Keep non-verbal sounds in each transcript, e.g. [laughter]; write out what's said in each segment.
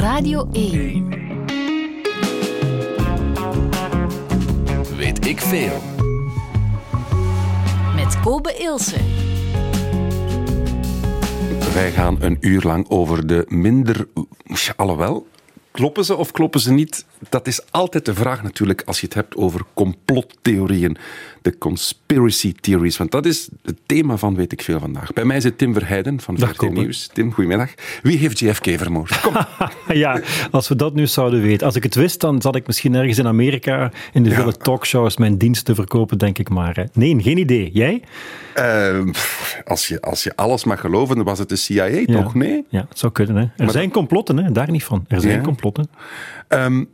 Radio 1. Weet ik veel. Met Kobe Ilse. Wij gaan een uur lang over de minder. Alhoewel, kloppen ze of kloppen ze niet? Dat is altijd de vraag natuurlijk als je het hebt over complottheorieën. De conspiracy theories. Want dat is het thema van Weet ik Veel vandaag. Bij mij zit Tim Verheiden van VRT. Nieuws. Tim, goedemiddag. Wie heeft JFK vermoord? Kom. [laughs] Ja, als we dat nu zouden weten. Als ik het wist, dan zat ik misschien ergens in Amerika in de Ja. vele talkshows mijn diensten verkopen, denk ik maar. hè. Nee, geen idee. Jij? Eh, pff, als, je, als je alles mag geloven, dan was het de CIA, toch? Nee? Ja, het zou kunnen. Hè. Er Maar zijn complotten, hè. daar niet van. Er zijn Ja. complotten. Ehm,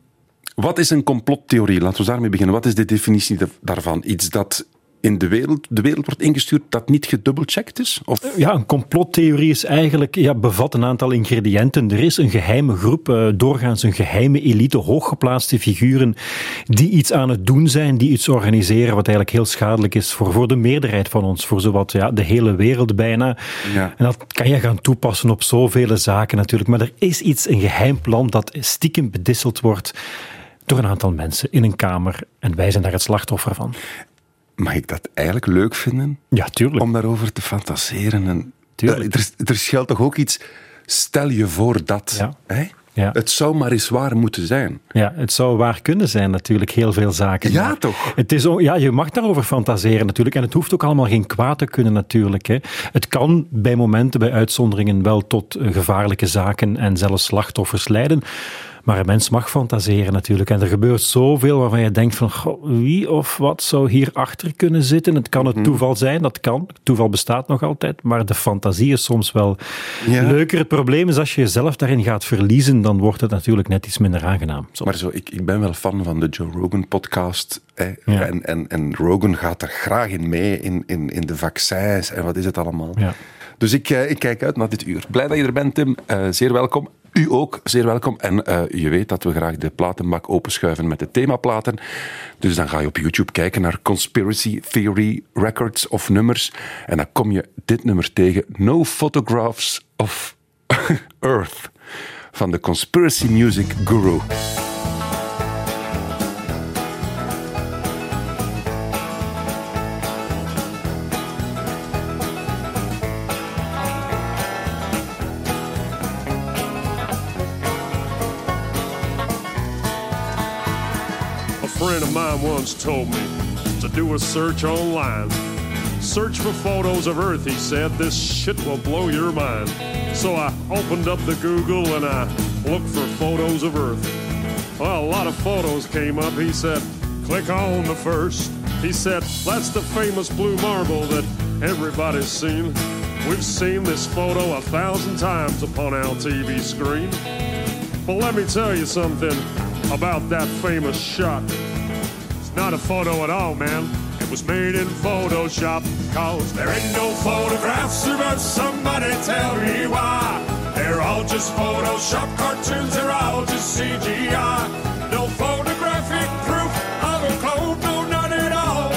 wat is een complottheorie? Laten we daarmee beginnen. Wat is de definitie da- daarvan? Iets dat in de wereld, de wereld wordt ingestuurd dat niet gedubbelcheckt is? Of Ja, een complottheorie is eigenlijk, ja, bevat een aantal ingrediënten. Er is een geheime groep, eh, doorgaans een geheime elite, hooggeplaatste figuren, die iets aan het doen zijn, die iets organiseren wat eigenlijk heel schadelijk is voor, voor de meerderheid van ons, voor zowat ja, de hele wereld bijna. Ja. En dat kan je gaan toepassen op zoveel zaken natuurlijk. Maar er is iets, een geheim plan, dat stiekem bedisseld wordt door een aantal mensen in een kamer. En wij zijn daar het slachtoffer van. mag ik dat eigenlijk leuk vinden? Ja, tuurlijk. Om daarover te fantaseren. En, Tuurlijk. Ja, er, er schuilt toch ook iets. Stel je voor dat. Ja. Hè? Ja. Het zou maar eens waar moeten zijn. Ja, het zou waar kunnen zijn natuurlijk, heel veel zaken. Ja, Maar toch? Het is, ja, je mag daarover fantaseren natuurlijk. En het hoeft ook allemaal geen kwaad te kunnen natuurlijk. Hè. Het kan bij momenten, bij uitzonderingen, wel tot eh, gevaarlijke zaken en zelfs slachtoffers leiden. Maar een mens mag fantaseren natuurlijk. En er gebeurt zoveel waarvan je denkt van goh, wie of wat zou hier achter kunnen zitten. Het kan Mhm. het toeval zijn, dat kan. Toeval bestaat nog altijd. Maar de fantasie is soms wel Ja. leuker. Het probleem is als je jezelf daarin gaat verliezen, dan wordt het natuurlijk net iets minder aangenaam. Soms. Maar zo, ik, ik ben wel fan van de Joe Rogan podcast. Ja. En, en, en Rogan gaat er graag in mee, in, in, in de vaccins en wat is het allemaal. Ja. Dus ik, eh, ik kijk uit naar dit uur. Blij dat je er bent, Tim. Eh, zeer welkom. U ook, zeer welkom. En eh, je weet dat we graag de platenbak openschuiven met de themaplaten. Dus dan ga je op YouTube kijken naar Conspiracy Theory Records of nummers. En dan kom je dit nummer tegen. No Photographs of [laughs] Earth. Van de Conspiracy Music Guru. Friend of mine once told me to do a search online. Search for photos of Earth, he said. This shit will blow your mind. So I opened up the Google and I looked for photos of Earth. Well, a lot of photos came up. He said, click on the first. He said, that's the famous blue marble that everybody's seen. We've seen this photo a thousand times upon our TV screen. But let me tell you something about that famous shot. Not a photo at all, man. It was made in Photoshop. Cause there ain't no photographs. Somebody tell me why. They're all just Photoshop cartoons. They're all just CGI. No photographic proof of a. No, none at all.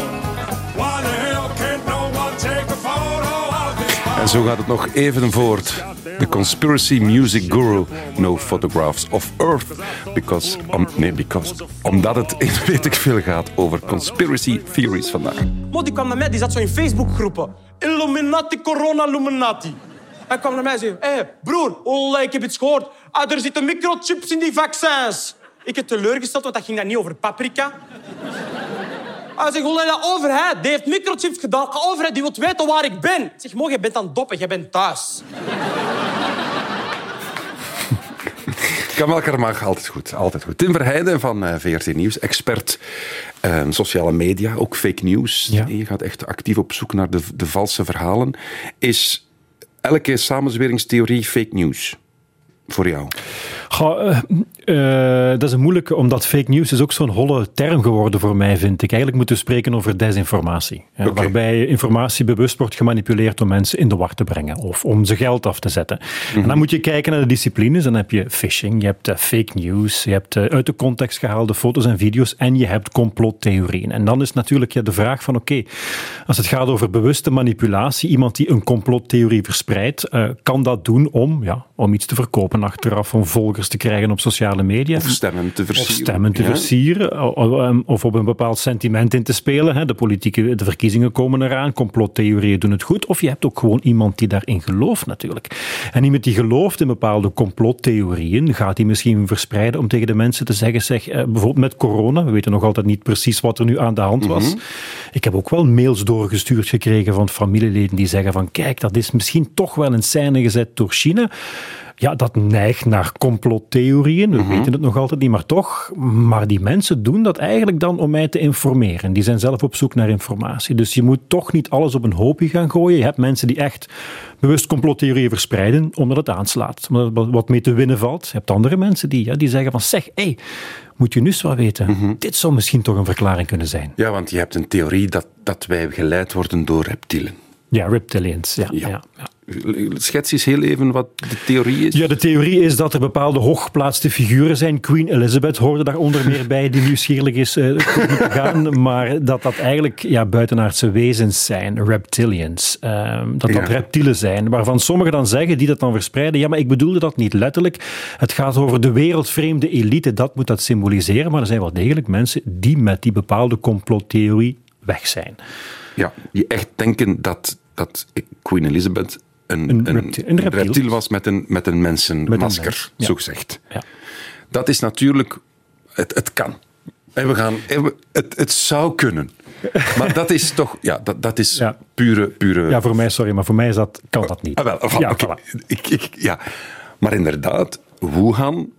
Why the hell no take a photo of this En zo gaat het nog even voort. The Conspiracy Music Guru. No photographs of Earth. Because, nee, because. Omdat het in [laughs] weet ik veel gaat over conspiracy theories vandaag. Mo die kwam naar mij, die zat zo in Facebookgroepen. Illuminati, corona, Illuminati. Hij kwam naar mij en zei, hé hey, broer, oh, ik heb iets gehoord. Ah, er zitten microchips in die vaccins. Ik heb teleurgesteld, want dat ging dan niet over paprika. Hij zegt, de overheid, die heeft microchips gedaan. De overheid die wil weten waar ik ben. Ik zeg, mo, je bent aan het doppen, je bent thuis. [laughs] Kan elkaar mag, altijd goed. Altijd goed. Tim Verheijden van eh, VRT Nieuws, expert eh, sociale media, ook fake news. Ja. Je gaat echt actief op zoek naar de, de valse verhalen. Is elke samenzweringstheorie fake news? Voor jou? Eh, eh, dat is een moeilijke, omdat fake news is ook zo'n holle term geworden voor mij, vind ik. Eigenlijk moeten we spreken over desinformatie. hè. Waarbij informatie bewust wordt gemanipuleerd om mensen in de war te brengen of om ze geld af te zetten. En dan moet je kijken naar de disciplines. Dan heb je phishing, je hebt eh, fake news, je hebt uit de context gehaalde foto's en video's en je hebt complottheorieën. En dan is natuurlijk ja, de vraag van oké, als het gaat over bewuste manipulatie, iemand die een complottheorie verspreidt, kan dat doen om, ja, om iets te verkopen achteraf, om volgers te krijgen op sociale media. Of stemmen te Of versieren. stemmen te Ja. versieren, o- of op een bepaald sentiment in te spelen. De, politieke, de verkiezingen komen eraan, complottheorieën doen het goed. Of je hebt ook gewoon iemand die daarin gelooft natuurlijk. En iemand die gelooft in bepaalde complottheorieën, gaat die misschien verspreiden om tegen de mensen te zeggen, zeg, eh, bijvoorbeeld met corona, we weten nog altijd niet precies wat er nu aan de hand was. Ik heb ook wel mails doorgestuurd gekregen van familieleden die zeggen van, kijk, dat is misschien toch wel in scène gezet door China. Ja, dat neigt naar complottheorieën. We weten het nog altijd niet, maar toch. Maar die mensen doen dat eigenlijk dan om mij te informeren. Die zijn zelf op zoek naar informatie. Dus je moet toch niet alles op een hoopje gaan gooien. Je hebt mensen die echt bewust complottheorieën verspreiden, omdat het aanslaat. Omdat er wat- mee te winnen valt. Je hebt andere mensen die, ja, die zeggen van, zeg, hé, hey, moet je nu eens wat weten. Dit zou misschien toch een verklaring kunnen zijn. Ja, want je hebt een theorie dat, dat wij geleid worden door reptielen. Ja, reptilians. Ja, Ja. ja. Schets eens heel even wat de theorie is. Ja, de theorie is dat er bepaalde hooggeplaatste figuren zijn. Queen Elizabeth hoorde daar onder meer bij, die nieuwsgierig is te gaan. [laughs] Maar dat dat eigenlijk ja, buitenaardse wezens zijn, reptilians. Ehm, dat dat Ja. reptielen zijn, waarvan sommigen dan zeggen, die dat dan verspreiden, ja, maar ik bedoelde dat niet letterlijk. Het gaat over de wereldvreemde elite, dat moet dat symboliseren. Maar er zijn wel degelijk mensen die met die bepaalde complottheorie weg zijn. Ja, die echt denken dat, dat Queen Elizabeth een, Een een, reptiel- een reptiel. reptiel was met een, met een mensenmasker, mens, ja. zo gezegd. Ja. Dat is natuurlijk... Het, het kan. En we gaan, het, het zou kunnen. Maar dat is toch... Ja, dat, dat is Ja. pure... pure Ja, voor mij, sorry, maar voor mij is dat, kan dat niet. Ah, wel, ja, voilà. ik, ik, ja. Maar inderdaad, Wuhan,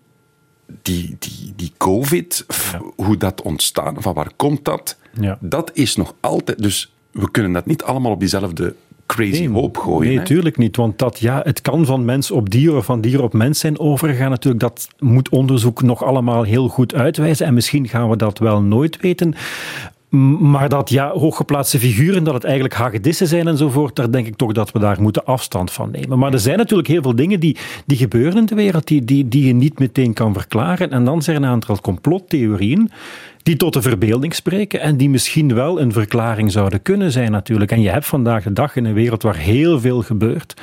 die, die, die COVID, hoe dat ontstaan, van waar komt dat? Ja. Dat is nog altijd... Dus we kunnen dat niet allemaal op diezelfde crazy hoop gooien. Nee, hè. tuurlijk niet. Want dat, ja, het kan van mens op dier of van dier op mens zijn overgegaan. Natuurlijk, dat moet onderzoek nog allemaal heel goed uitwijzen. En misschien gaan we dat wel nooit weten. Maar dat ja, hooggeplaatste figuren, dat het eigenlijk hagedissen zijn enzovoort, daar denk ik toch dat we daar moeten afstand van nemen. Maar er zijn natuurlijk heel veel dingen die, die gebeuren in de wereld, die, die, die je niet meteen kan verklaren. En dan zijn er een aantal complottheorieën die tot de verbeelding spreken en die misschien wel een verklaring zouden kunnen zijn natuurlijk. En je hebt vandaag de dag in een wereld waar heel veel gebeurt.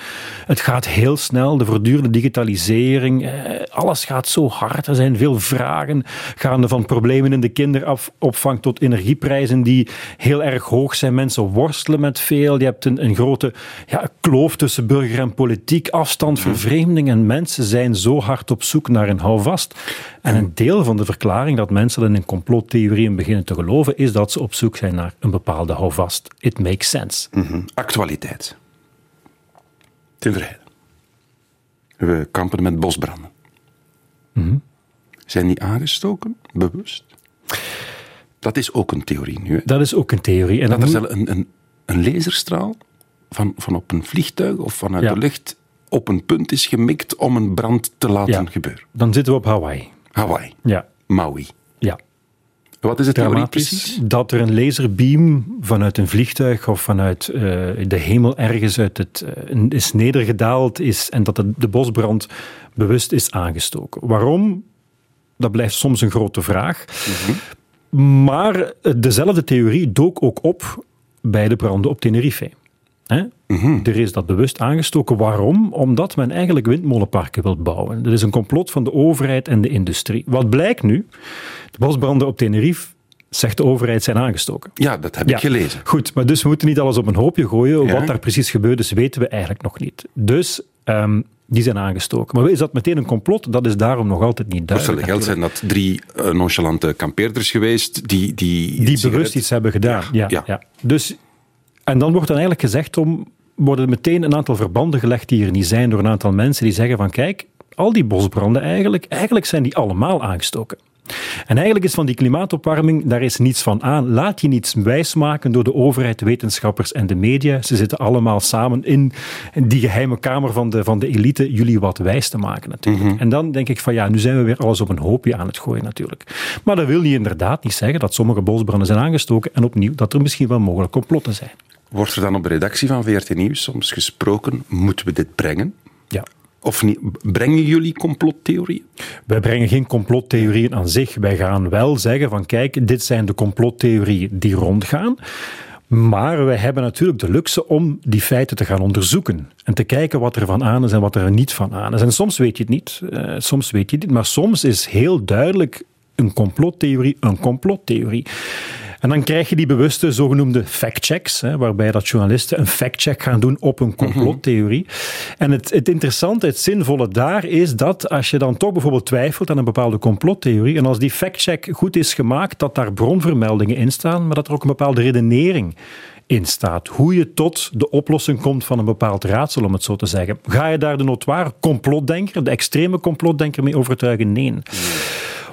Het gaat heel snel, de voortdurende digitalisering, eh, alles gaat zo hard. Er zijn veel vragen, gaande van problemen in de kinderopvang tot energieprijzen die heel erg hoog zijn. Mensen worstelen met veel. Je hebt een, een grote ja, kloof tussen burger en politiek, afstand, vervreemding. En mensen zijn zo hard op zoek naar een houvast. En een deel van de verklaring dat mensen in een complottheorieën beginnen te geloven, is dat ze op zoek zijn naar een bepaalde houvast. It makes sense. Mhm. Actualiteit. Vrede. We kampen met bosbranden. Mhm. Zijn die aangestoken, bewust? Dat is ook een theorie nu. Hè? Dat is ook een theorie. En Dat er moet- een, een, een laserstraal van, van op een vliegtuig of vanuit Ja. de lucht op een punt is gemikt om een brand te laten Ja. gebeuren. dan zitten we op Hawaii. Hawaii, Ja, Maui. ja. Wat is de theorie precies? dat er een laserbeam vanuit een vliegtuig of vanuit eh, de hemel ergens uit het, eh, is nedergedaald is en dat de, de bosbrand bewust is aangestoken. Waarom? Dat blijft soms een grote vraag. Maar eh, dezelfde theorie dook ook op bij de branden op Tenerife. Hè? Er is dat bewust aangestoken. Waarom? Omdat men eigenlijk windmolenparken wil bouwen. Er is een complot van de overheid en de industrie. Wat blijkt nu? De bosbranden op Tenerife, zegt de overheid, zijn aangestoken. Ja, dat heb ik gelezen. Goed, maar dus we moeten niet alles op een hoopje gooien. Ja. Wat daar precies gebeurd is, weten we eigenlijk nog niet. Dus ehm, die zijn aangestoken. Maar is dat meteen een complot? Dat is daarom nog altijd niet duidelijk. hetzelfde geld zijn dat drie eh, nonchalante kampeerders geweest die... Die, die bewust iets hebben gedaan. Ja. ja. Dus, en dan wordt dan eigenlijk gezegd om, worden meteen een aantal verbanden gelegd die er niet zijn door een aantal mensen die zeggen van kijk, al die bosbranden eigenlijk, eigenlijk zijn die allemaal aangestoken. En eigenlijk is van die klimaatopwarming, daar is niets van aan. Laat je niets wijsmaken door de overheid, wetenschappers en de media. Ze zitten allemaal samen in die geheime kamer van de, van de elite jullie wat wijs te maken natuurlijk. En dan denk ik van ja, nu zijn we weer alles op een hoopje aan het gooien natuurlijk. Maar dat wil niet inderdaad niet zeggen dat sommige bosbranden zijn aangestoken en opnieuw dat er misschien wel mogelijk complotten zijn. Wordt er dan op de redactie van VRT Nieuws soms gesproken, moeten we dit brengen? Ja. Of niet? Brengen jullie complottheorieën? Wij brengen geen complottheorieën aan zich. Wij gaan wel zeggen van kijk, dit zijn de complottheorieën die rondgaan. Maar wij hebben natuurlijk de luxe om die feiten te gaan onderzoeken. En te kijken wat er van aan is en wat er niet van aan is. En soms weet je het niet, uh, soms weet je het niet. Maar soms is heel duidelijk een complottheorie een complottheorie. En dan krijg je die bewuste zogenoemde factchecks, waarbij dat journalisten een factcheck gaan doen op een complottheorie. En het, het interessante, het zinvolle daar is dat als je dan toch bijvoorbeeld twijfelt aan een bepaalde complottheorie, en als die factcheck goed is gemaakt, dat daar bronvermeldingen in staan, maar dat er ook een bepaalde redenering in staat. Hoe je tot de oplossing komt van een bepaald raadsel, om het zo te zeggen. Ga je daar de notoire complotdenker, de extreme complotdenker mee overtuigen? Nee.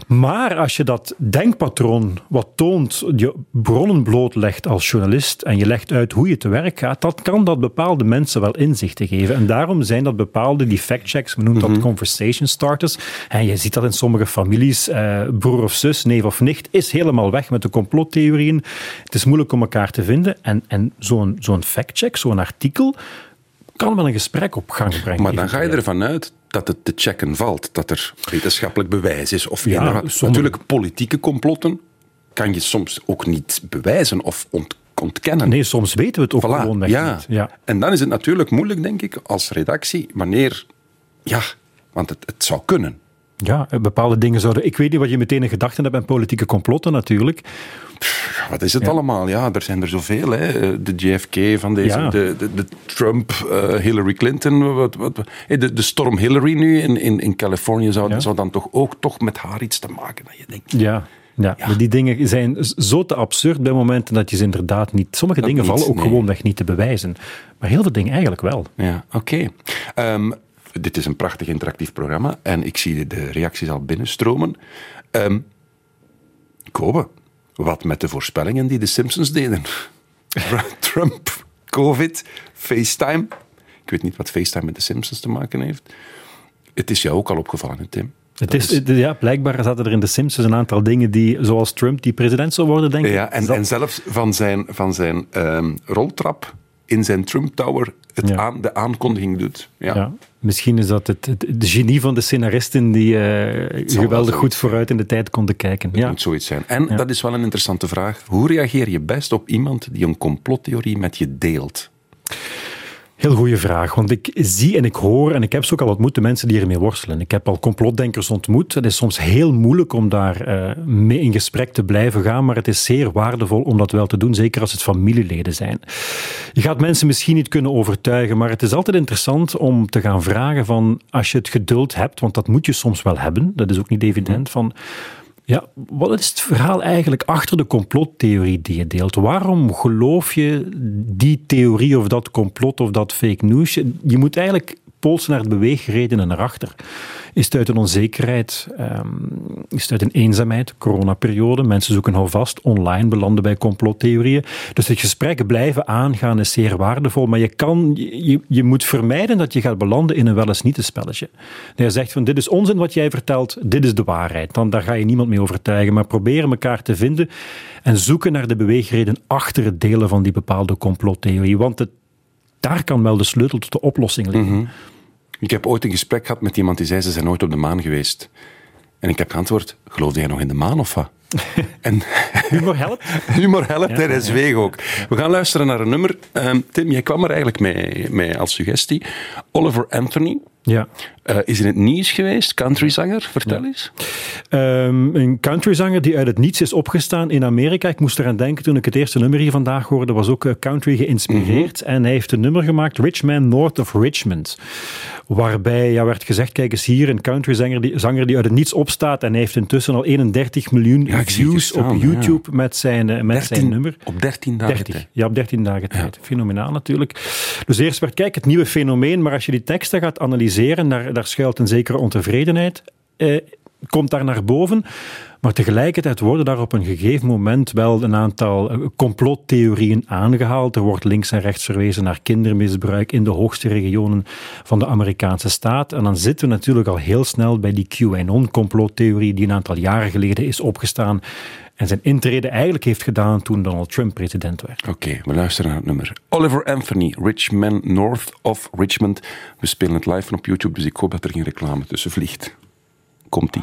Maar als je dat denkpatroon wat toont, je bronnen blootlegt als journalist en je legt uit hoe je te werk gaat, dat kan dat bepaalde mensen wel inzichten geven. En daarom zijn dat bepaalde, die factchecks, we noemen dat mhm. conversation starters. En je ziet dat in sommige families, eh, broer of zus, neef of nicht, is helemaal weg met de complottheorieën. Het is moeilijk om elkaar te vinden. En, en zo'n zo'n factcheck, zo'n artikel, kan wel een gesprek op gang brengen. Maar dan ga je ervan uit dat het te checken valt, dat er wetenschappelijk bewijs is. Of ja, Natuurlijk, politieke complotten kan je soms ook niet bewijzen of ontkennen. Nee, soms weten we het ook gewoon ja. niet. Ja. En dan is het natuurlijk moeilijk, denk ik, als redactie, wanneer... Ja, want het, het zou kunnen. Ja, bepaalde dingen zouden... Ik weet niet wat je meteen in gedachten hebt bij politieke complotten natuurlijk. Wat is het allemaal? Ja, er zijn er zoveel. Hè. De JFK van deze, de, de, de, Trump, uh, Hillary Clinton. Wat, wat, de, de storm Hillary nu in, in, in Californië zou, zou dan toch ook toch met haar iets te maken. Dat je denkt, ja. Ja, ja. die dingen zijn zo te absurd bij momenten dat je ze inderdaad niet... Sommige dingen vallen ook nee. gewoonweg niet te bewijzen. Maar heel veel dingen eigenlijk wel. Ja, oké. Ehm, dit is een prachtig interactief programma en ik zie de reacties al binnenstromen. Um, Kobe, wat met de voorspellingen die de Simpsons deden? [laughs] Trump, COVID, FaceTime. Ik weet niet wat FaceTime met de Simpsons te maken heeft. Het is jou ook al opgevallen, Tim. Het is, ja, blijkbaar zaten er in de Simpsons een aantal dingen die, zoals Trump, die president zou worden, denk ik. Ja, en, en zelfs van zijn, van zijn um, roltrap in zijn Trump Tower het aan, de aankondiging doet. Ja. ja. Misschien is dat het, het, genie van de scenaristen die uh, geweldig goed vooruit in de tijd konden kijken. Ja. moet zoiets zijn. En dat is wel een interessante vraag. Hoe reageer je best op iemand die een complottheorie met je deelt? Heel goede vraag, want ik zie en ik hoor, en ik heb ze ook al ontmoet, de mensen die ermee worstelen. Ik heb al complotdenkers ontmoet. Het is soms heel moeilijk om daar uh, mee in gesprek te blijven gaan, maar het is zeer waardevol om dat wel te doen, zeker als het familieleden zijn. Je gaat mensen misschien niet kunnen overtuigen, maar het is altijd interessant om te gaan vragen van, als je het geduld hebt, want dat moet je soms wel hebben, dat is ook niet evident, van ja, wat is het verhaal eigenlijk achter de complottheorie die je deelt? Waarom geloof je die theorie of dat complot of dat fake news? Je moet eigenlijk polsen naar de beweegredenen erachter. Is het uit een onzekerheid? Um, is het uit een eenzaamheid? Coronaperiode. Mensen zoeken houvast. Online belanden bij complottheorieën. Dus het gesprek blijven aangaan is zeer waardevol. Maar je, kan, je, moet vermijden dat je gaat belanden in een wel eens niet spelletje. Dat je zegt van dit is onzin wat jij vertelt. Dit is de waarheid. Dan daar ga je niemand mee overtuigen. Maar proberen elkaar te vinden en zoeken naar de beweegreden achter het delen van die bepaalde complottheorie. Want het, daar kan wel de sleutel tot de oplossing liggen. Mhm. Ik heb ooit een gesprek gehad met iemand die zei ze zijn nooit op de maan geweest. En ik heb geantwoord, geloofde jij nog in de maan of wat? [laughs] en humor helpt. [laughs] humor helpt, ja, hij zweeg ook. We gaan luisteren naar een nummer. Um, Tim, jij kwam er eigenlijk mee, mee als suggestie. Oliver Anthony. Ja. Uh, is in het nieuws geweest, countryzanger? Vertel ja. eens. Um, een countryzanger die uit het niets is opgestaan in Amerika. Ik moest eraan denken toen ik het eerste nummer hier vandaag hoorde, was ook uh, country geïnspireerd. Mm -hmm. En hij heeft een nummer gemaakt, Rich Man North of Richmond. Waarbij ja, werd gezegd, kijk eens hier, een countryzanger die, zanger die uit het niets opstaat en hij heeft intussen al 31 miljoen ja, views op YouTube ja. met, zijn, uh, met 13, zijn nummer. Op 13 dagen 30, tijd. Ja, op 13 dagen tijd. Fenomenaal natuurlijk. Dus eerst werd, kijk, het nieuwe fenomeen, maar als je die teksten gaat analyseren, daar, daar schuilt een zekere ontevredenheid. Eh, komt daar naar boven. Maar tegelijkertijd worden daar op een gegeven moment wel een aantal eh, complottheorieën aangehaald. Er wordt links en rechts verwezen naar kindermisbruik in de hoogste regionen van de Amerikaanse staat. En dan zitten we natuurlijk al heel snel bij die QAnon-complottheorie die een aantal jaren geleden is opgestaan en zijn intrede eigenlijk heeft gedaan toen Donald Trump president werd. Oké, we luisteren naar het nummer. Oliver Anthony, Richmond North of Richmond. We spelen het live van op YouTube, dus ik hoop dat er geen reclame tussen vliegt. Komt-ie.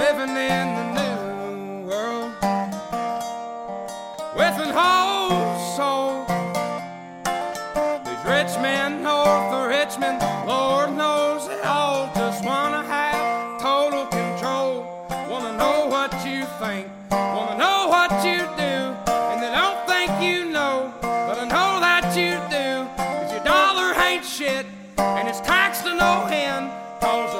living in the new world with an whole soul. These rich men know north rich men, Lord knows they all just wanna have total control. Wanna know what you think, wanna know what you do, and they don't think you know, but I know that you do. Cause your dollar ain't shit, and it's taxed to no end. Cause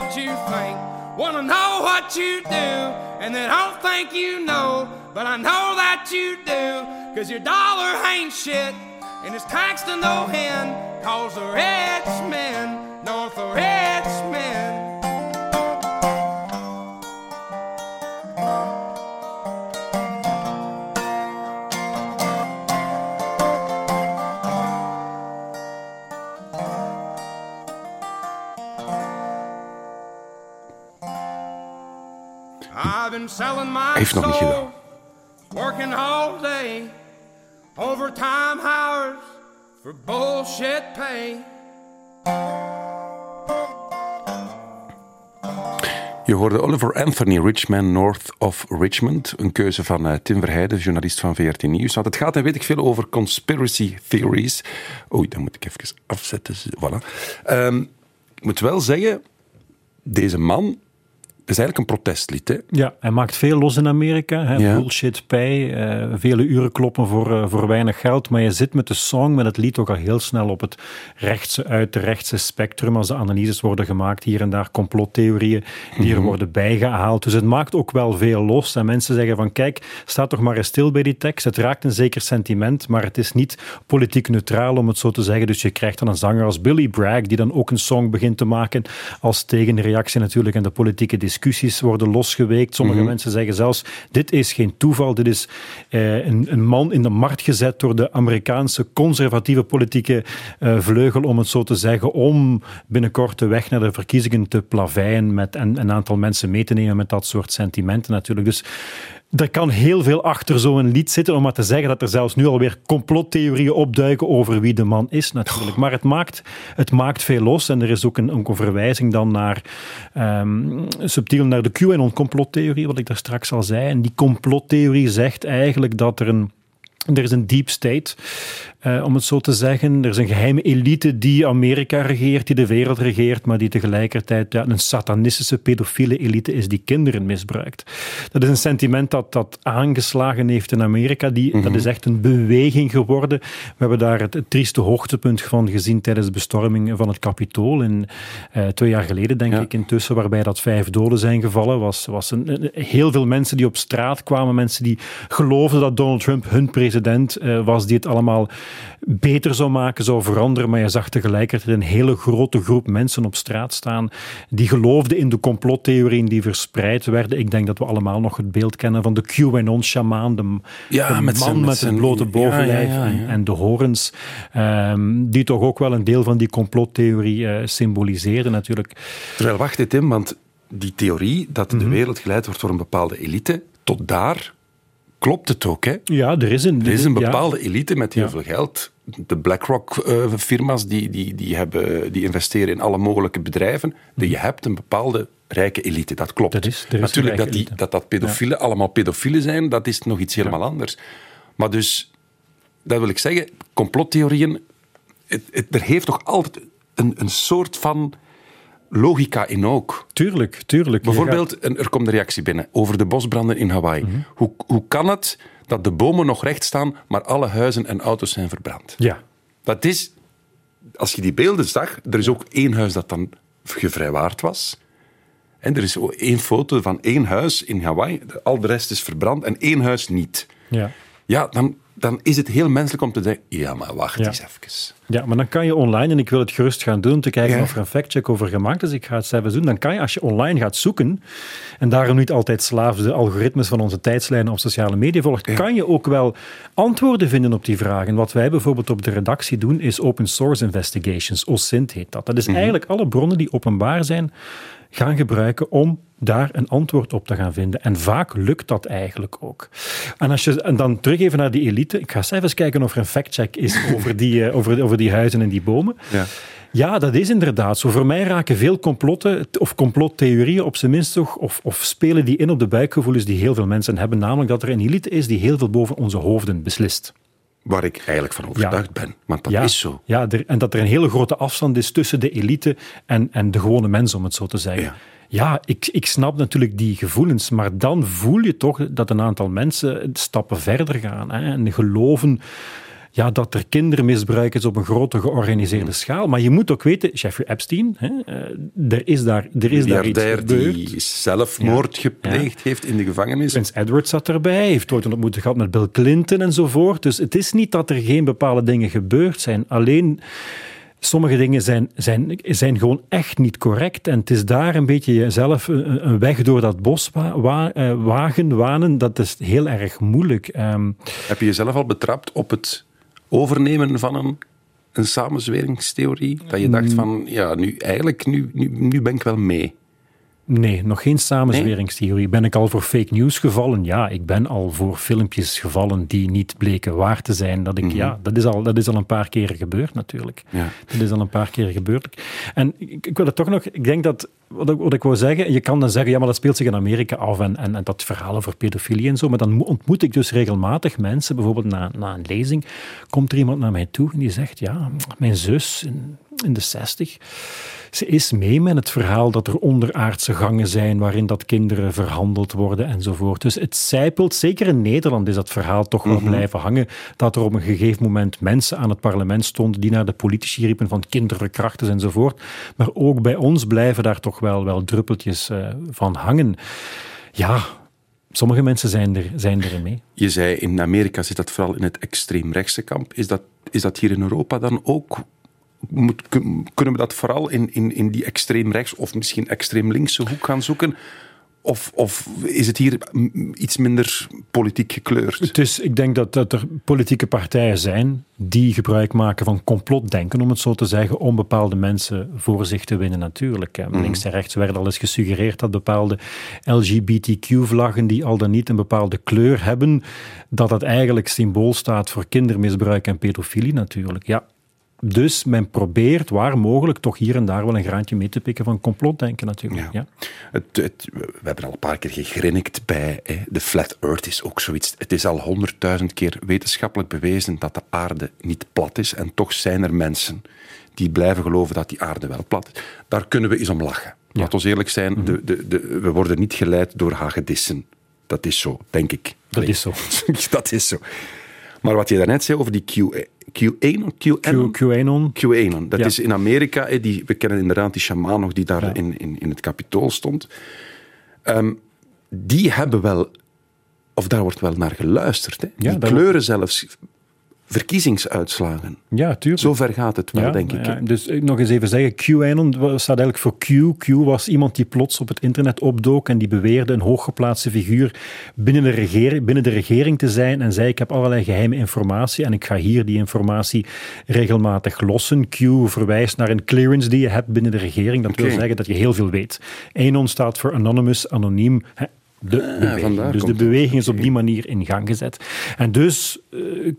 What you think, wanna know what you do, and they don't think you know, but I know that you do. Cause your dollar ain't shit, and it's taxed to no end. Cause the rich men, north of Heeft nog niet gedaan. working all day, overtime hours for bullshit pay. Je hoorde Oliver Anthony, Richman North of Richmond. Een keuze van eh, Tim Verheijden, journalist van VRT Nieuws. Want het gaat, en weet ik veel, over conspiracy theories. Oei, dat moet ik even afzetten. Voilà. Ehm, ik moet wel zeggen, deze man is eigenlijk een protestlied. Hè? Ja, hij maakt veel los in Amerika. Hè? Ja. Bullshit pay, eh, vele uren kloppen voor, eh, voor weinig geld. Maar je zit met de song, met het lied ook al heel snel op het rechtse uit, de rechtse spectrum. Als de analyses worden gemaakt, hier en daar complottheorieën die er worden bijgehaald. Dus het maakt ook wel veel los. En mensen zeggen van kijk, sta toch maar eens stil bij die tekst. Het raakt een zeker sentiment, maar het is niet politiek neutraal om het zo te zeggen. Dus je krijgt dan een zanger als Billy Bragg, die dan ook een song begint te maken als tegenreactie natuurlijk. En de politieke discussies worden losgeweekt. Sommige mensen zeggen zelfs, dit is geen toeval. Dit is eh, een, een man in de markt gezet door de Amerikaanse conservatieve politieke eh, vleugel, om het zo te zeggen, om binnenkort de weg naar de verkiezingen te plaveien met, en een aantal mensen mee te nemen met dat soort sentimenten natuurlijk. Dus er kan heel veel achter zo'n lied zitten, om maar te zeggen dat er zelfs nu alweer complottheorieën opduiken over wie de man is natuurlijk. Maar het maakt, het maakt veel los en er is ook een, een verwijzing dan naar, ehm, subtiel naar de QAnon-complottheorie, wat ik daar straks al zei. En die complottheorie zegt eigenlijk dat er een er is een deep state, eh, om het zo te zeggen. Er is een geheime elite die Amerika regeert, die de wereld regeert, maar die tegelijkertijd ja, een satanistische pedofiele elite is die kinderen misbruikt. Dat is een sentiment dat, dat aangeslagen heeft in Amerika. Die, Dat is echt een beweging geworden. We hebben daar het, het trieste hoogtepunt van gezien tijdens de bestorming van het Capitool in, eh, twee jaar geleden, denk Ja. ik, intussen, waarbij dat vijf doden zijn gevallen. Was, was een, een- heel veel mensen die op straat kwamen, mensen die geloofden dat Donald Trump hun president eh, was, die het allemaal beter zou maken, zou veranderen. Maar je zag tegelijkertijd een hele grote groep mensen op straat staan die geloofden in de complottheorieën die verspreid werden. Ik denk dat we allemaal nog het beeld kennen van de QAnon-shamaan, de, Ja, de met zijn- man met met, zijn- het blote bovenlijf ja, ja, ja. En, en de horens, ehm, die toch ook wel een deel van die complottheorie eh, symboliseerden natuurlijk. Terwijl, wacht dit Tim, want die theorie dat Mhm. de wereld geleid wordt door een bepaalde elite, tot daar klopt het ook. Hè? Ja, er is een, Er is een ja. bepaalde elite met heel Ja. veel geld. De BlackRock-firma's die, die, die, hebben, die investeren in alle mogelijke bedrijven. Je hebt een bepaalde rijke elite, dat klopt. Er is- er Natuurlijk dat, die, dat dat pedofielen allemaal pedofielen zijn, dat is nog iets helemaal anders. Maar dus, dat wil ik zeggen, complottheorieën, het, het, er heeft toch altijd een, een soort van logica in ook. Tuurlijk, tuurlijk. Bijvoorbeeld, er komt een reactie binnen over de bosbranden in Hawaii. hoe, hoe kan het dat de bomen nog recht staan, maar alle huizen en auto's zijn verbrand? Ja, Dat is, als je die beelden zag, er is ook één huis dat dan gevrijwaard was. En er is ook één foto van één huis in Hawaii, al de rest is verbrand en één huis niet. ja. Ja, dan, dan is het heel menselijk om te denken, ja, maar wacht Ja. eens even. Ja, maar dan kan je online, en ik wil het gerust gaan doen te kijken Ja. of er een factcheck over gemaakt is. Ik ga het zelfs doen. Dan kan je, als je online gaat zoeken, en daarom niet altijd slaaf de algoritmes van onze tijdslijnen op sociale media volgt, kan je ook wel antwoorden vinden op die vragen. Wat wij bijvoorbeeld op de redactie doen, is open source investigations. OSINT heet dat. Dat is eigenlijk alle bronnen die openbaar zijn, gaan gebruiken om daar een antwoord op te gaan vinden. En vaak lukt dat eigenlijk ook. En, als je, en dan terug even naar die elite. Ik ga eens even kijken of er een factcheck is [laughs] over die, eh, over, over die huizen en die bomen. Ja. Ja, dat is inderdaad zo. Voor mij raken veel complotten of complottheorieën op zijn minst toch, of, of spelen die in op de buikgevoelens die heel veel mensen hebben. Namelijk dat er een elite is die heel veel boven onze hoofden beslist. Waar ik eigenlijk van overtuigd ben. Want dat ja, is zo. Ja, er- en dat er een hele grote afstand is tussen de elite en, en de gewone mens, om het zo te zeggen. Ja. Ja, ik, ik snap natuurlijk die gevoelens, maar dan voel je toch dat een aantal mensen stappen verder gaan hè, en geloven ja, dat er kindermisbruik is op een grote georganiseerde schaal. Maar je moet ook weten, Jeffrey Epstein, hè, eh, er is daar, er is daar iets gebeurd. die zelfmoord gepleegd heeft in de gevangenis. Prins Edward zat erbij, heeft ooit een ontmoeting gehad met Bill Clinton enzovoort. Dus het is niet dat er geen bepaalde dingen gebeurd zijn. Alleen sommige dingen zijn, zijn, zijn gewoon echt niet correct. En het is daar een beetje jezelf een, weg door dat bos wa- wa- eh, wagen, wanen. Dat is heel erg moeilijk. Ehm, Heb je jezelf al betrapt op het overnemen van een, een samenzweringstheorie? Dat je dacht van, ja, nu eigenlijk, nu, nu, nu ben ik wel mee. Nee, nog geen samenzweringstheorie. Ben ik al voor fake news gevallen? Ja, ik ben al voor filmpjes gevallen die niet bleken waar te zijn. Dat, ik, ja, dat, is al, dat is al een paar keren gebeurd natuurlijk. Ja. Dat is al een paar keer gebeurd. En ik, ik wil het toch nog... Ik denk dat... Wat ik, wat ik wou zeggen... Je kan dan zeggen, ja, maar dat speelt zich in Amerika af en, en, en dat verhaal over pedofilie en zo. Maar dan mo- ontmoet ik dus regelmatig mensen. Bijvoorbeeld na, na een lezing komt er iemand naar mij toe en die zegt, ja, mijn zus in, de zestig... Ze is mee met het verhaal dat er onderaardse gangen zijn waarin dat kinderen verhandeld worden enzovoort. Dus het zijpelt, zeker in Nederland is dat verhaal toch wel blijven hangen, dat er op een gegeven moment mensen aan het parlement stonden die naar de politici riepen van kinderen krachten enzovoort. Maar ook bij ons blijven daar toch wel, wel druppeltjes eh, van hangen. Ja, sommige mensen zijn, er, zijn erin mee. Je zei, in Amerika zit dat vooral in het extreemrechtse kamp. Is dat, is dat hier in Europa dan ook? Moet, kunnen we dat vooral in, in, in die extreemrechts of misschien extreem linkse hoek gaan zoeken? Of, of is het hier iets minder politiek gekleurd? Het is, ik denk dat, dat er politieke partijen zijn die gebruik maken van complotdenken, om het zo te zeggen, om bepaalde mensen voor zich te winnen natuurlijk. hè. Links en rechts werd al eens gesuggereerd dat bepaalde LGBTQ-vlaggen die al dan niet een bepaalde kleur hebben, dat dat eigenlijk symbool staat voor kindermisbruik en pedofilie natuurlijk. Ja, dus men probeert waar mogelijk toch hier en daar wel een graantje mee te pikken van complotdenken natuurlijk. Ja. Het, het- we hebben al een paar keer gegrinnikt bij hè, de flat earth is ook zoiets. Het is al honderdduizend keer wetenschappelijk bewezen dat de aarde niet plat is. En toch zijn er mensen die blijven geloven dat die aarde wel plat is. Daar kunnen we eens om lachen. Laat ons eerlijk zijn, de, de, de, we worden niet geleid door hagedissen. Dat is zo, denk ik. Dat is zo. [laughs] dat is zo. Maar wat je daarnet zei over die Q, Q1, QAnon? Q- QAnon. QAnon. Dat Ja. is in Amerika, die, we kennen inderdaad die shamaan nog die daar in, in, in het kapitool stond. Ehm, die hebben wel, of daar wordt wel naar geluisterd. Hè. Die kleuren zelfs verkiezingsuitslagen. Ja, tuurlijk. Zo ver gaat het wel, Ja, denk ik. ja, dus eh, nog eens even zeggen, QAnon staat eigenlijk voor Q. Q was iemand die plots op het internet opdook en die beweerde een hooggeplaatste figuur binnen de, regering, binnen de regering te zijn en zei ik heb allerlei geheime informatie en ik ga hier die informatie regelmatig lossen. Q verwijst naar een clearance die je hebt binnen de regering. Dat wil zeggen dat je heel veel weet. Anon staat voor anonymous, anoniem. Hè, De beweging. Ah, Dus de beweging is op die manier in gang gezet. En dus, eh,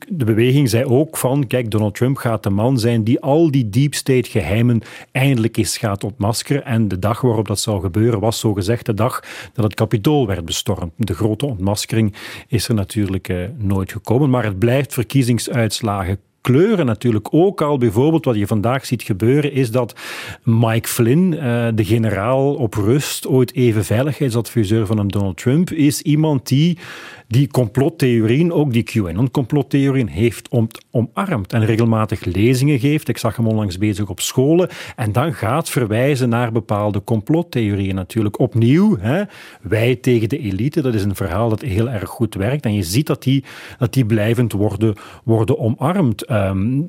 de beweging zei ook van, kijk, Donald Trump gaat de man zijn die al die deep state geheimen eindelijk eens gaat ontmaskeren. En de dag waarop dat zou gebeuren was zogezegd de dag dat het kapitool werd bestormd. De grote ontmaskering is er natuurlijk eh, nooit gekomen, maar het blijft verkiezingsuitslagen kleuren natuurlijk ook al. Bijvoorbeeld wat je vandaag ziet gebeuren is dat Mike Flynn, eh, de generaal op rust, ooit even veiligheidsadviseur van een Donald Trump, is iemand die die complottheorieën, ook die QAnon-complottheorieën, heeft om, omarmd en regelmatig lezingen geeft. Ik zag hem onlangs bezig op scholen. En dan gaat verwijzen naar bepaalde complottheorieën natuurlijk. Opnieuw, hè, wij tegen de elite, dat is een verhaal dat heel erg goed werkt. En je ziet dat die, dat die blijvend worden, worden omarmd. Ehm,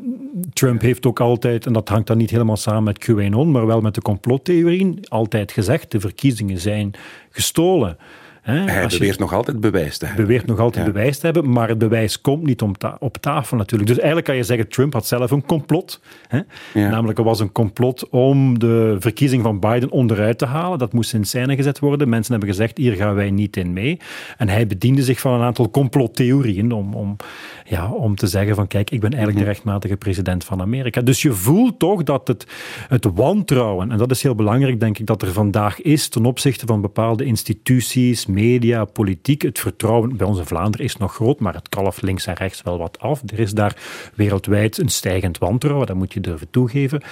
Trump heeft ook altijd, en dat hangt dan niet helemaal samen met QAnon, maar wel met de complottheorieën, altijd gezegd, de verkiezingen zijn gestolen. Hè, Hij beweert nog altijd bewijs te hebben. beweert nog altijd Ja. bewijs te hebben, maar het bewijs komt niet om ta- op tafel natuurlijk. Dus eigenlijk kan je zeggen, Trump had zelf een complot. Hè? Ja. Namelijk, er was een complot om de verkiezing van Biden onderuit te halen. Dat moest in scène gezet worden. Mensen hebben gezegd, hier gaan wij niet in mee. En hij bediende zich van een aantal complottheorieën om, om, ja, om te zeggen van, kijk, ik ben eigenlijk de rechtmatige president van Amerika. Dus je voelt toch dat het, het wantrouwen, en dat is heel belangrijk, denk ik, dat er vandaag is ten opzichte van bepaalde instituties, media, politiek. Het vertrouwen bij ons in Vlaanderen is nog groot, maar het kalft links en rechts wel wat af. Er is daar wereldwijd een stijgend wantrouwen, dat moet je durven toegeven.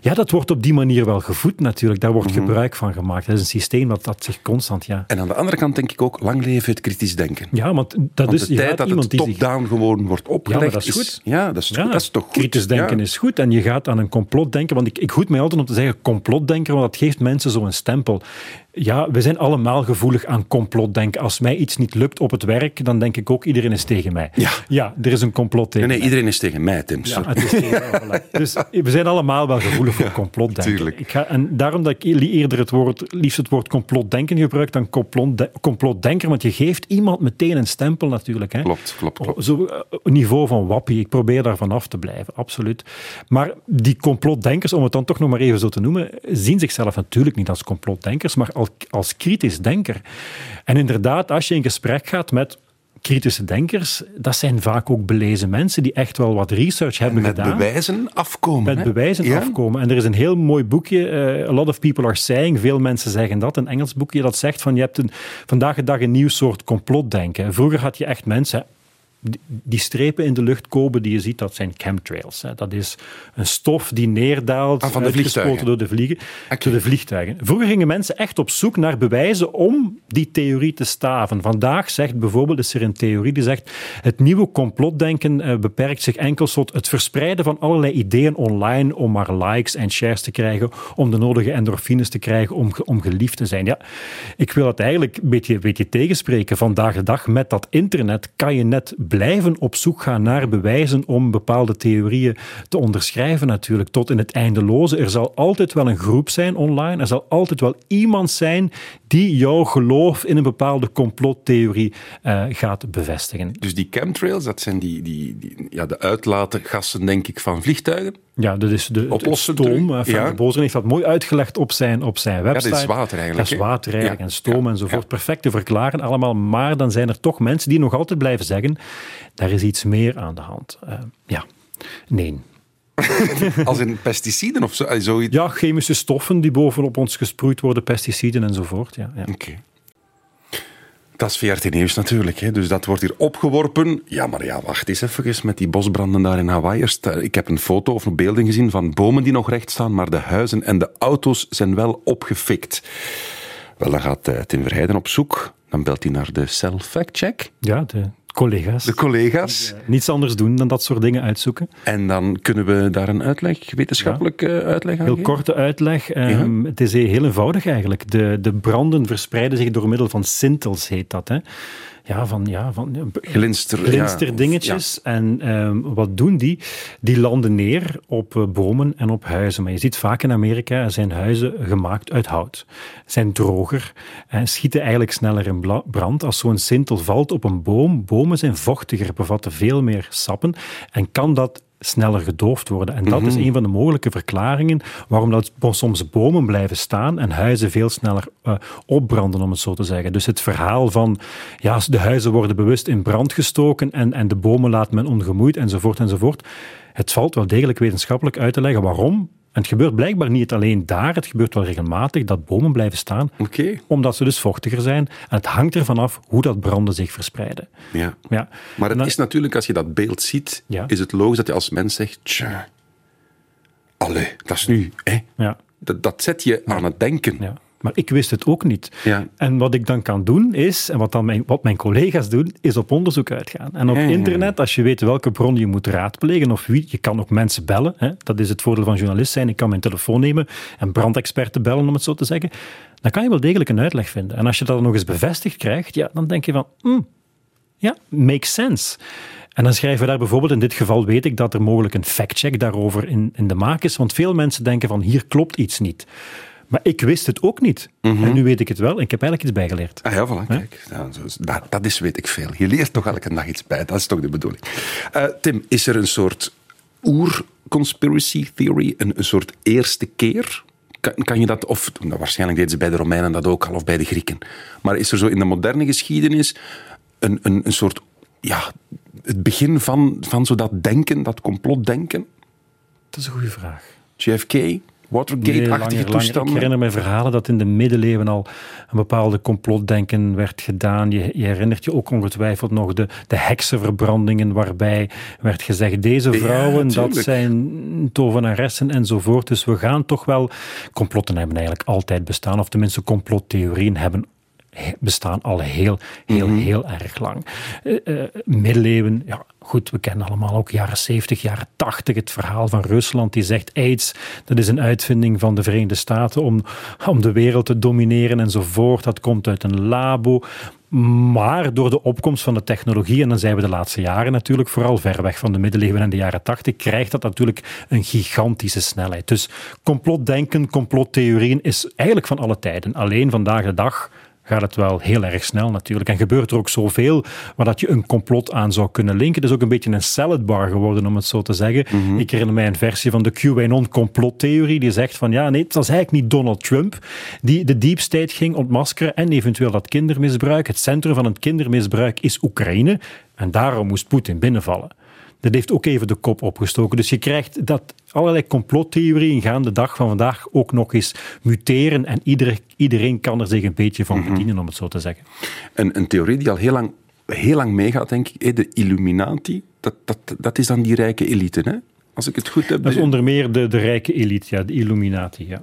Ja, dat wordt op die manier wel gevoed natuurlijk. Daar wordt gebruik van gemaakt. Dat is een systeem dat, dat zich constant, ja... En aan de andere kant denk ik ook, lang leven het kritisch denken. Ja, want dat Want is de tijd dat iemand het die zich- top-down gewoon wordt opgelegd... Ja, dat is goed. Ja, dat is, goed. dat is toch goed? Kritisch denken Ja. is goed. En je gaat aan een complot denken. Want ik, ik goed mij altijd om te zeggen complotdenker, want dat geeft mensen zo'n stempel. Ja, we zijn allemaal gevoelig aan complotdenken. Als mij iets niet lukt op het werk, dan denk ik ook iedereen is tegen mij. Ja. ja er is een complot tegen Nee, nee, iedereen is tegen mij, Tim. Ja, het is tegen mij, voilà. Dus we zijn allemaal wel gevoelig voor complotdenken. tuurlijk. Ik ga, en daarom dat ik eerder het woord, liefst het woord complotdenken gebruik dan complotde- complotdenker, want je geeft iemand meteen een stempel natuurlijk. Hè. Klopt, klopt, klopt. Zo eh, niveau van wappie. Ik probeer daarvan af te blijven, absoluut. Maar die complotdenkers, om het dan toch nog maar even zo te noemen, zien zichzelf natuurlijk niet als complotdenkers, maar als, kritisch denker. En inderdaad, als je in gesprek gaat met kritische denkers, dat zijn vaak ook belezen mensen die echt wel wat research hebben Met gedaan bewijzen afkomen. met hè? bewijzen Ja? afkomen. En er is een heel mooi boekje, eh, A Lot of People Are Saying, veel mensen zeggen dat, een Engels boekje dat zegt van je hebt een, vandaag de dag een nieuw soort complotdenken. Vroeger had je echt mensen, die- strepen in de lucht komen die je ziet, dat zijn chemtrails. Hè. Dat is een stof die neerdaalt, Ah, van de uitgespoten vliegtuigen. door de, vliegen, door de vliegtuigen. Vroeger gingen mensen echt op zoek naar bewijzen om die theorie te staven. Vandaag zegt bijvoorbeeld, is er een theorie die zegt, het nieuwe complotdenken eh, beperkt zich enkel tot het verspreiden van allerlei ideeën online om maar likes en shares te krijgen, om de nodige endorfines te krijgen om, om geliefd te zijn. Ja, ik wil dat eigenlijk een beetje, een beetje tegenspreken. Vandaag de dag met dat internet kan je net blijven op zoek gaan naar bewijzen om bepaalde theorieën te onderschrijven natuurlijk, tot in het eindeloze. Er zal altijd wel een groep zijn online, er zal altijd wel iemand zijn die jouw geloof in een bepaalde complottheorie eh, gaat bevestigen. Dus die chemtrails, dat zijn die, die, ja, de uitlaatgassen, denk ik, van vliegtuigen. Ja, dat is de, Oplossen stoom. terug, eh, Frank ja. de Bozer heeft dat mooi uitgelegd op zijn, op zijn website. dat is water eigenlijk, Dat is water eigenlijk Ja, en stoom enzovoort. Perfect te verklaren allemaal. Maar dan zijn er toch mensen die nog altijd blijven zeggen, daar is iets meer aan de hand. Eh, ja, nee. [laughs] Als in pesticiden of zo, eh, zoiets. Ja, chemische stoffen die bovenop ons gesproeid worden, pesticiden enzovoort. Ja, ja. Oké. Dat is VRT Nieuws natuurlijk, hè. dus dat wordt hier opgeworpen. Ja, maar ja, wacht eens even met die bosbranden daar in Hawaii. Ik heb een foto of een beelden gezien van bomen die nog recht staan, maar de huizen en de auto's zijn wel opgefikt. Wel, dan gaat eh, Tim Verheijden op zoek. Dan belt hij naar de Self-Fact-check, ja de collega's. de collega's. Niets anders doen dan dat soort dingen uitzoeken. En dan kunnen we daar een uitleg, wetenschappelijk eh, uitleg aan Heel geven? korte uitleg. Ehm, Het is heel eenvoudig eigenlijk. De, de branden verspreiden zich door middel van sintels, heet dat. Hè. Ja, van, ja, van Glinster, glinsterdingetjes. En ehm, wat doen die? Die landen neer op eh, bomen en op huizen. Maar je ziet vaak in Amerika zijn huizen gemaakt uit hout. Zijn droger en schieten eigenlijk sneller in brand. Als zo'n sintel valt op een boom, bomen zijn vochtiger, bevatten veel meer sappen en kan dat sneller gedoofd worden. En dat is een van de mogelijke verklaringen waarom dat soms bomen blijven staan en huizen veel sneller eh, opbranden, om het zo te zeggen. Dus het verhaal van ja, de huizen worden bewust in brand gestoken en, en de bomen laat men ongemoeid enzovoort enzovoort. Het valt wel degelijk wetenschappelijk uit te leggen waarom. En het gebeurt blijkbaar niet alleen daar, het gebeurt wel regelmatig dat bomen blijven staan, omdat ze dus vochtiger zijn. En het hangt ervan af hoe dat branden zich verspreiden. ja. Ja. Maar het dan- is natuurlijk, als je dat beeld ziet, Ja. is het logisch dat je als mens zegt, tja, allee, dat is nu, hè. Ja. Dat, dat zet je aan het denken. Ja. Maar ik wist het ook niet. Ja. En wat ik dan kan doen is, en wat, dan mijn, wat mijn collega's doen, is op onderzoek uitgaan. En op Ja, ja, ja. internet, als je weet welke bron je moet raadplegen of wie, je kan ook mensen bellen. Hè, dat is het voordeel van journalist zijn. Ik kan mijn telefoon nemen en brandexperten bellen, om het zo te zeggen. Dan kan je wel degelijk een uitleg vinden. En als je dat dan nog eens bevestigd krijgt, ja, dan denk je van, hmm, ja, makes sense. En dan schrijven we daar bijvoorbeeld, in dit geval weet ik dat er mogelijk een factcheck daarover in, in de maak is, want veel mensen denken van hier klopt iets niet. Maar ik wist het ook niet. En nu weet ik het wel en ik heb eigenlijk iets bijgeleerd. Ah ja, voilà, kijk. Is- dat, dat is weet ik veel. Je leert toch elke dag iets bij. Dat is toch de bedoeling. Eh, Tim, is er een soort oer-conspiracy theory? Een, een soort eerste keer? Kan, kan je dat, of nou, waarschijnlijk deden ze bij de Romeinen dat ook al, of bij de Grieken. Maar is er zo in de moderne geschiedenis een, een, een soort, ja, het begin van, van zo dat denken, dat complotdenken? Dat is een goede vraag. JFK, Watergate-achtige langer, langer. Ik toestanden? herinner me verhalen dat in de middeleeuwen al een bepaalde complotdenken werd gedaan. Je, je herinnert je ook ongetwijfeld nog de, de heksenverbrandingen waarbij werd gezegd deze vrouwen, dat zijn tovenaressen enzovoort. Dus we gaan toch wel... Complotten hebben eigenlijk altijd bestaan, of tenminste complottheorieën hebben he- bestaan al heel, heel, heel erg lang. Eh, middeleeuwen, ja, goed, we kennen allemaal ook jaren 70, jaren 80, het verhaal van Rusland die zegt AIDS, dat is een uitvinding van de Verenigde Staten om, om de wereld te domineren enzovoort. Dat komt uit een labo. Maar door de opkomst van de technologie, en dan zijn we de laatste jaren natuurlijk vooral ver weg van de middeleeuwen en de jaren 80, krijgt dat natuurlijk een gigantische snelheid. Dus complotdenken, complottheorieën is eigenlijk van alle tijden. Alleen vandaag de dag gaat het wel heel erg snel natuurlijk. En gebeurt er ook zoveel waar dat je een complot aan zou kunnen linken. Het is ook een beetje een salad bar geworden, om het zo te zeggen. Ik herinner mij een versie van de QAnon complottheorie die zegt van ja, nee, het was eigenlijk niet Donald Trump die de deep state ging ontmaskeren en eventueel dat kindermisbruik. Het centrum van het kindermisbruik is Oekraïne en daarom moest Poetin binnenvallen. Dat heeft ook even de kop opgestoken. Dus je krijgt dat allerlei complottheorieën gaan de dag van vandaag ook nog eens muteren. En ieder, iedereen kan er zich een beetje van bedienen, om het zo te zeggen. een, een theorie die al heel lang, heel lang meegaat, denk ik. De Illuminati, dat, dat, dat is dan die rijke elite, hè? Als ik het goed heb. Dat is onder meer de, de rijke elite, ja, de Illuminati. Ja.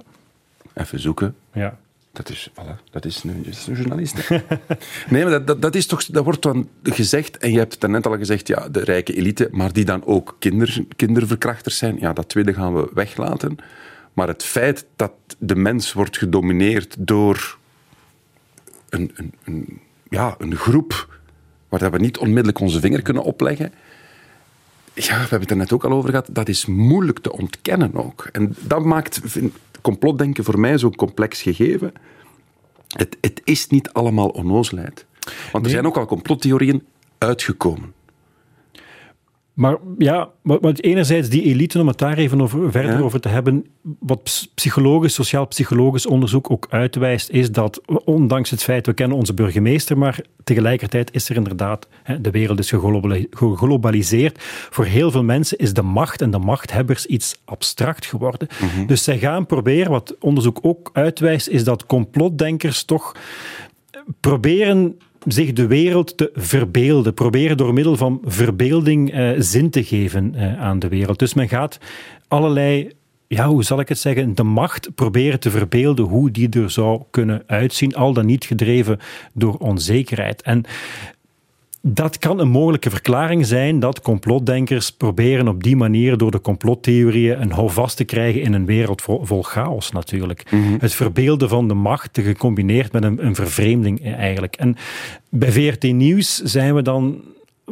Even zoeken. Ja. Dat is, dat is een, dat journalist. [laughs] nee, maar dat, dat, is toch, dat wordt dan gezegd, en je hebt het daarnet al gezegd, ja, de rijke elite, maar die dan ook kinder, kinderverkrachters zijn, ja, dat tweede gaan we weglaten. Maar het feit dat de mens wordt gedomineerd door een, een, een, ja, een groep waar we niet onmiddellijk onze vinger kunnen opleggen, ja, we hebben het er net ook al over gehad, dat is moeilijk te ontkennen ook. En dat maakt vind, complotdenken voor mij zo'n complex gegeven. Het, het is niet allemaal onnozelheid. Want er zijn ook al complottheorieën uitgekomen. Maar ja, wat, enerzijds die elite, om het daar even over, verder Ja. over te hebben, wat ps- psychologisch, sociaal-psychologisch onderzoek ook uitwijst, is dat ondanks het feit, we kennen onze burgemeester, maar tegelijkertijd is er inderdaad, hè, de wereld is geglobali- geglobaliseerd. Voor heel veel mensen is de macht en de machthebbers iets abstract geworden. Dus zij gaan proberen, wat onderzoek ook uitwijst, is dat complotdenkers toch proberen zich de wereld te verbeelden. Proberen door middel van verbeelding eh, zin te geven eh, aan de wereld. Dus men gaat allerlei, ja, hoe zal ik het zeggen, de macht proberen te verbeelden hoe die er zou kunnen uitzien, al dan niet gedreven door onzekerheid. En dat kan een mogelijke verklaring zijn dat complotdenkers proberen op die manier door de complottheorieën een houvast te krijgen in een wereld vol, vol chaos natuurlijk. Het verbeelden van de macht gecombineerd met een, een vervreemding eh, eigenlijk. En bij VRT Nieuws zijn we dan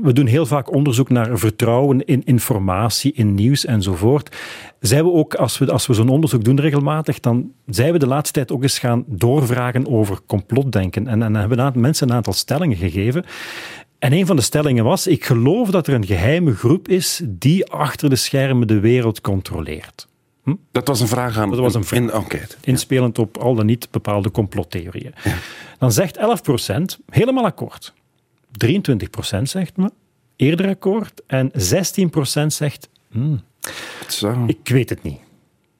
we doen heel vaak onderzoek naar vertrouwen in informatie, in nieuws enzovoort. Zijn we ook, als we, als we zo'n onderzoek doen regelmatig, dan zijn we de laatste tijd ook eens gaan doorvragen over complotdenken. En, en hebben we mensen een aantal stellingen gegeven. En een van de stellingen was: ik geloof dat er een geheime groep is die achter de schermen de wereld controleert. Dat was een vraag aan Dat was een vraag. in. Inspelend op al dan niet bepaalde complottheorieën. Dan zegt 11% helemaal akkoord. 23% zegt me eerder akkoord. En 16% zegt Zo. ik weet het niet.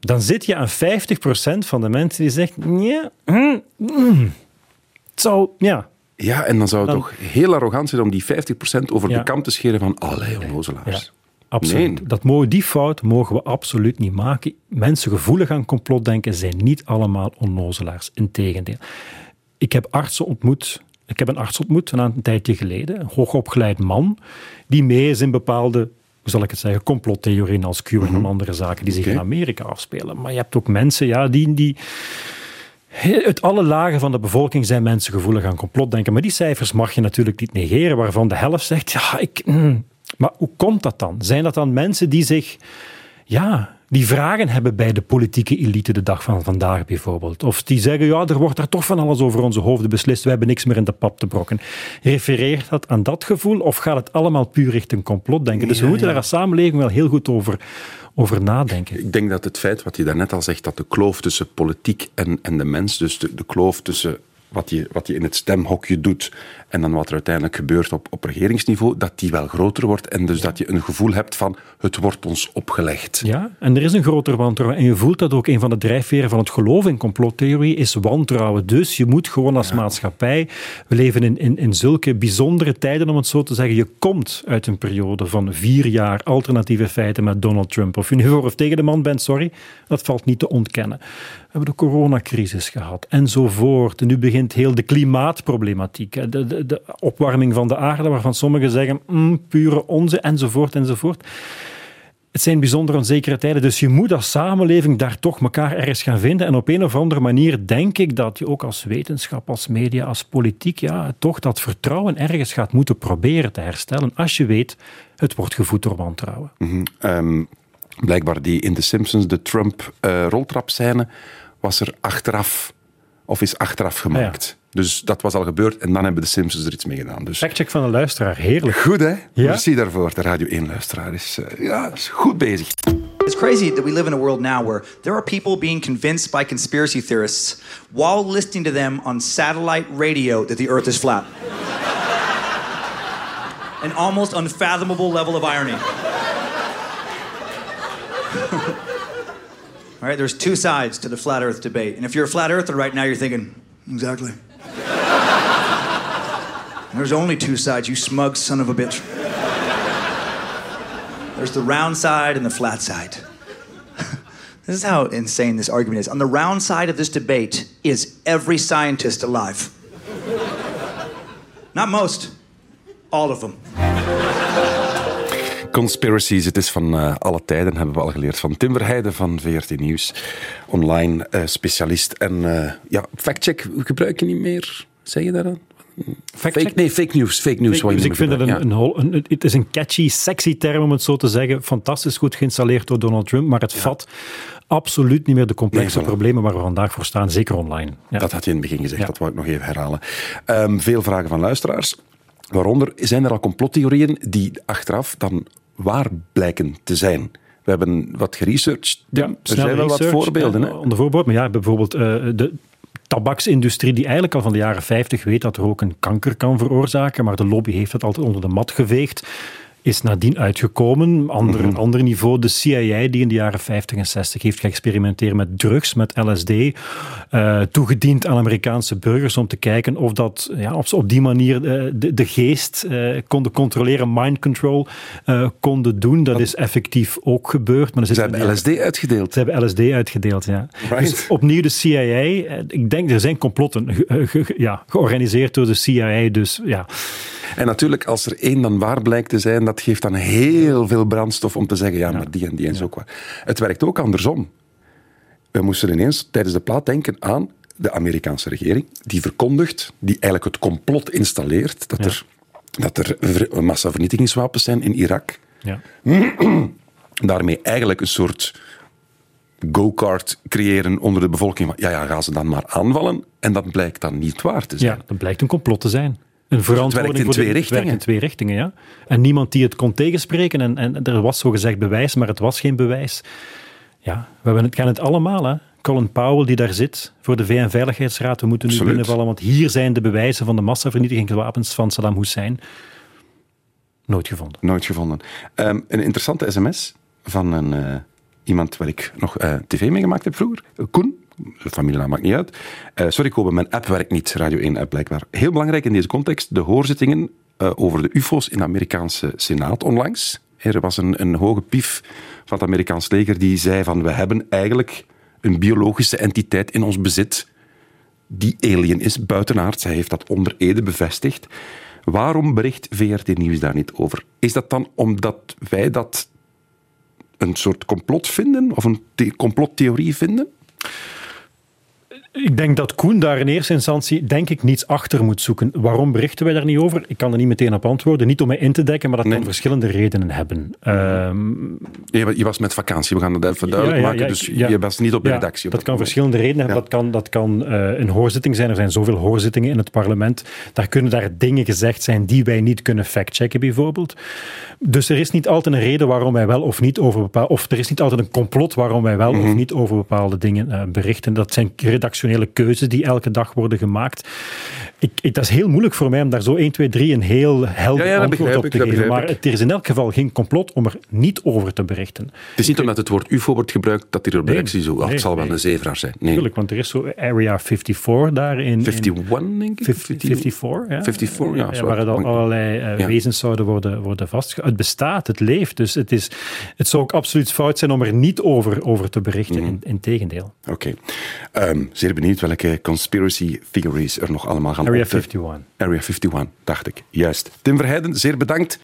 Dan zit je aan 50% van de mensen die zegt ja, mm, mm, het zou, ja, Ja, en dan zou het Dan- toch heel arrogant zijn om die 50% over Ja. de kam te scheren van alle onnozelaars. Ja, absoluut. Nee. Dat mogen, die fout mogen we absoluut niet maken. Mensen gevoelig aan complotdenken zijn niet allemaal onnozelaars. Integendeel. Ik heb artsen ontmoet. Ik heb een arts ontmoet een, een tijdje geleden. Een hoogopgeleid man. Die mee is in bepaalde, hoe zal ik het zeggen, complottheorieën als QAnon en andere zaken die zich in Amerika afspelen. Maar je hebt ook mensen ja, die... die uit alle lagen van de bevolking zijn mensen gevoelig aan complotdenken. Maar die cijfers mag je natuurlijk niet negeren, waarvan de helft zegt, ja, ik... mm. Maar hoe komt dat dan? Zijn dat dan mensen die zich... Ja, die vragen hebben bij de politieke elite de dag van vandaag bijvoorbeeld. Of die zeggen, ja, er wordt daar toch van alles over onze hoofden beslist, we hebben niks meer in de pap te brokken. Refereert dat aan dat gevoel of gaat het allemaal puur richting complotdenken? Dus we moeten daar als samenleving wel heel goed over, over nadenken. Ik denk dat het feit wat je daarnet al zegt, dat de kloof tussen politiek en, en de mens, dus de, de kloof tussen wat je, wat je in het stemhokje doet en dan wat er uiteindelijk gebeurt op, op regeringsniveau, dat die wel groter wordt en dus dat je een gevoel hebt van het wordt ons opgelegd. Ja, en er is een groter wantrouwen. En je voelt dat ook een van de drijfveren van het geloof in complottheorie is wantrouwen. Dus je moet gewoon als maatschappij, we leven in, in, in zulke bijzondere tijden om het zo te zeggen, je komt uit een periode van vier jaar alternatieve feiten met Donald Trump. Of je nu voor of tegen de man bent, sorry, dat valt niet te ontkennen. Hebben de coronacrisis gehad enzovoort. En nu begint heel de klimaatproblematiek, de, de, de opwarming van de aarde, waarvan sommigen zeggen, mm, pure onzin, enzovoort, enzovoort. Het zijn bijzonder onzekere tijden, dus je moet als samenleving daar toch elkaar ergens gaan vinden. En op een of andere manier denk ik dat je ook als wetenschap, als media, als politiek, ja, toch dat vertrouwen ergens gaat moeten proberen te herstellen. Als je weet, het wordt gevoed door wantrouwen. Ehm, blijkbaar die in The Simpsons, de Trump-roltrapscène, was er achteraf, of is achteraf gemaakt. Dus dat was al gebeurd en dan hebben de Simpsons er iets mee gedaan. Dus Factcheck van de luisteraar, heerlijk. goed hè? Ja. Merci daarvoor. De Radio 1-luisteraar is, eh, ja, is goed bezig. It's crazy that we live in a world now where there are people being convinced by conspiracy theorists while listening to them on satellite radio that the earth is flat. An almost unfathomable level of irony. All right, there's two sides to the flat earth debate. And if you're a flat earther right now, you're thinking, exactly. There's only two sides, you smug son of a bitch. There's the round side and the flat side. [laughs] this is how insane this argument is. On the round side of this debate is every scientist alive. Not most, all of them. Conspiracies, het is van eh, alle tijden, hebben we al geleerd. Van Tim Verheijden van VRT Nieuws, online eh, specialist. En eh, ja, factcheck gebruik je niet meer, zeg je dan? Fake, nee, fake news. Fake news. Dus niet ik vind het een, een, het is een catchy, sexy term om het zo te zeggen. Fantastisch goed geïnstalleerd door Donald Trump, maar het vat absoluut niet meer de complexe Nee, problemen waar we vandaag voor staan, zeker online. Ja. Dat had je in het begin gezegd, dat wou ik nog even herhalen. Ehm, veel vragen van luisteraars. Waaronder zijn er al complottheorieën die achteraf dan waar blijken te zijn. We hebben wat geresearched. Ja, er zijn wel wat voorbeelden. ja, onder voorbeeld, maar ja, bijvoorbeeld eh, de tabaksindustrie, die eigenlijk al van de jaren 50 weet dat rook een kanker kan veroorzaken, maar de lobby heeft dat altijd onder de mat geveegd. Is nadien uitgekomen. Ander, Mhm. ander niveau, de CIA, die in de jaren 50 en 60 heeft geëxperimenteerd met drugs, met LSD, eh, toegediend aan Amerikaanse burgers om te kijken of, dat, ja, of ze op die manier eh, de, de geest eh, konden controleren, mind control konden doen. Dat is effectief ook gebeurd. Maar Ze hebben LSD uitgedeeld. ze hebben LSD uitgedeeld, ja. Right. Dus opnieuw de CIA. Ik denk, er zijn complotten ge- ge- ge- ja, georganiseerd door de CIA. Dus ja, En natuurlijk, als er één dan waar blijkt te zijn, dat geeft dan heel veel brandstof om te zeggen, ja, maar die en die en zo. Het werkt ook andersom. We moesten ineens tijdens de plaat denken aan de Amerikaanse regering, die verkondigt, die eigenlijk het complot installeert, dat er, dat er ver- massavernietigingswapens zijn in Irak. Ja. [clears throat] Daarmee eigenlijk een soort go-kart creëren onder de bevolking. van, Ja, ja, gaan ze dan maar aanvallen? En dat blijkt dan niet waar te zijn. Ja, dat blijkt een complot te zijn. Een verantwoording in voor de- twee het werkt richtingen. in twee richtingen, ja. En niemand die het kon tegenspreken. En, en er was zogezegd bewijs, maar het was geen bewijs. Ja, we hebben het, gaan het allemaal, hè. Colin Powell die daar zit voor de VN-veiligheidsraad. We moeten nu Absoluut. binnenvallen, want hier zijn de bewijzen van de massavernietigingswapens van Saddam Hussein. Nooit gevonden. Nooit gevonden. Ehm, een interessante sms van een, eh, iemand waar ik nog eh, tv mee gemaakt heb vroeger. Koen. Familienaam maakt niet uit. Eh, sorry Kobe, mijn app werkt niet. Radio 1 app blijkbaar. Heel belangrijk in deze context. De hoorzittingen eh, over de ufo's in de Amerikaanse Senaat onlangs. Er was een, een hoge pief van het Amerikaans leger die zei van we hebben eigenlijk een biologische entiteit in ons bezit die alien is, buitenaard. Zij heeft dat onder Ede bevestigd. Waarom bericht VRT Nieuws daar niet over? Is dat dan omdat wij dat een soort complot vinden? Of een the- complottheorie vinden? Ik denk dat Koen daar in eerste instantie, denk ik, niets achter moet zoeken. Waarom berichten wij daar niet over? Ik kan er niet meteen op antwoorden. Niet om mij in te dekken, maar dat Nee. kan verschillende redenen hebben. Ehm, Je, je was met vakantie, we gaan dat even duidelijk Ja, ja, maken. dus je was niet op de redactie. op dat kan moment. verschillende redenen hebben. Dat kan, dat kan eh, een hoorzitting zijn. Er zijn zoveel hoorzittingen in het parlement. Daar kunnen daar dingen gezegd zijn die wij niet kunnen factchecken, bijvoorbeeld. Dus er is niet altijd een reden waarom wij wel of niet over bepaalde... Of er is niet altijd een complot waarom wij wel Mhm. of niet over bepaalde dingen eh, berichten. Dat zijn redactionele keuzes die elke dag worden gemaakt. Ik, ik, dat is heel moeilijk voor mij om daar zo 1, 2, 3 een heel helder Ja, ja, antwoord op ik, te geven. Maar het, is in elk geval geen complot om er niet over te berichten. Het is niet omdat het woord UFO wordt gebruikt dat op de Nee, zo. "Ah, nee, het zal wel een zeevraar zijn. Nee. Tuurlijk, want er is zo Area 54 daar in... in 51, denk ik? 50 54, ja. 54, ja, zo. waar dan allerlei eh, Ja. wezens zouden worden, worden vastgehouden. Het bestaat, het leeft. Dus het, is, het zou ook absoluut fout zijn om er niet over, over te berichten. Mhm. in, in tegendeel. Oké. Ehm, zeer benieuwd welke conspiracy theories er nog allemaal gaan Area opduiken. 51. Area 51, dacht ik. Juist. Tim Verheijden, zeer bedankt.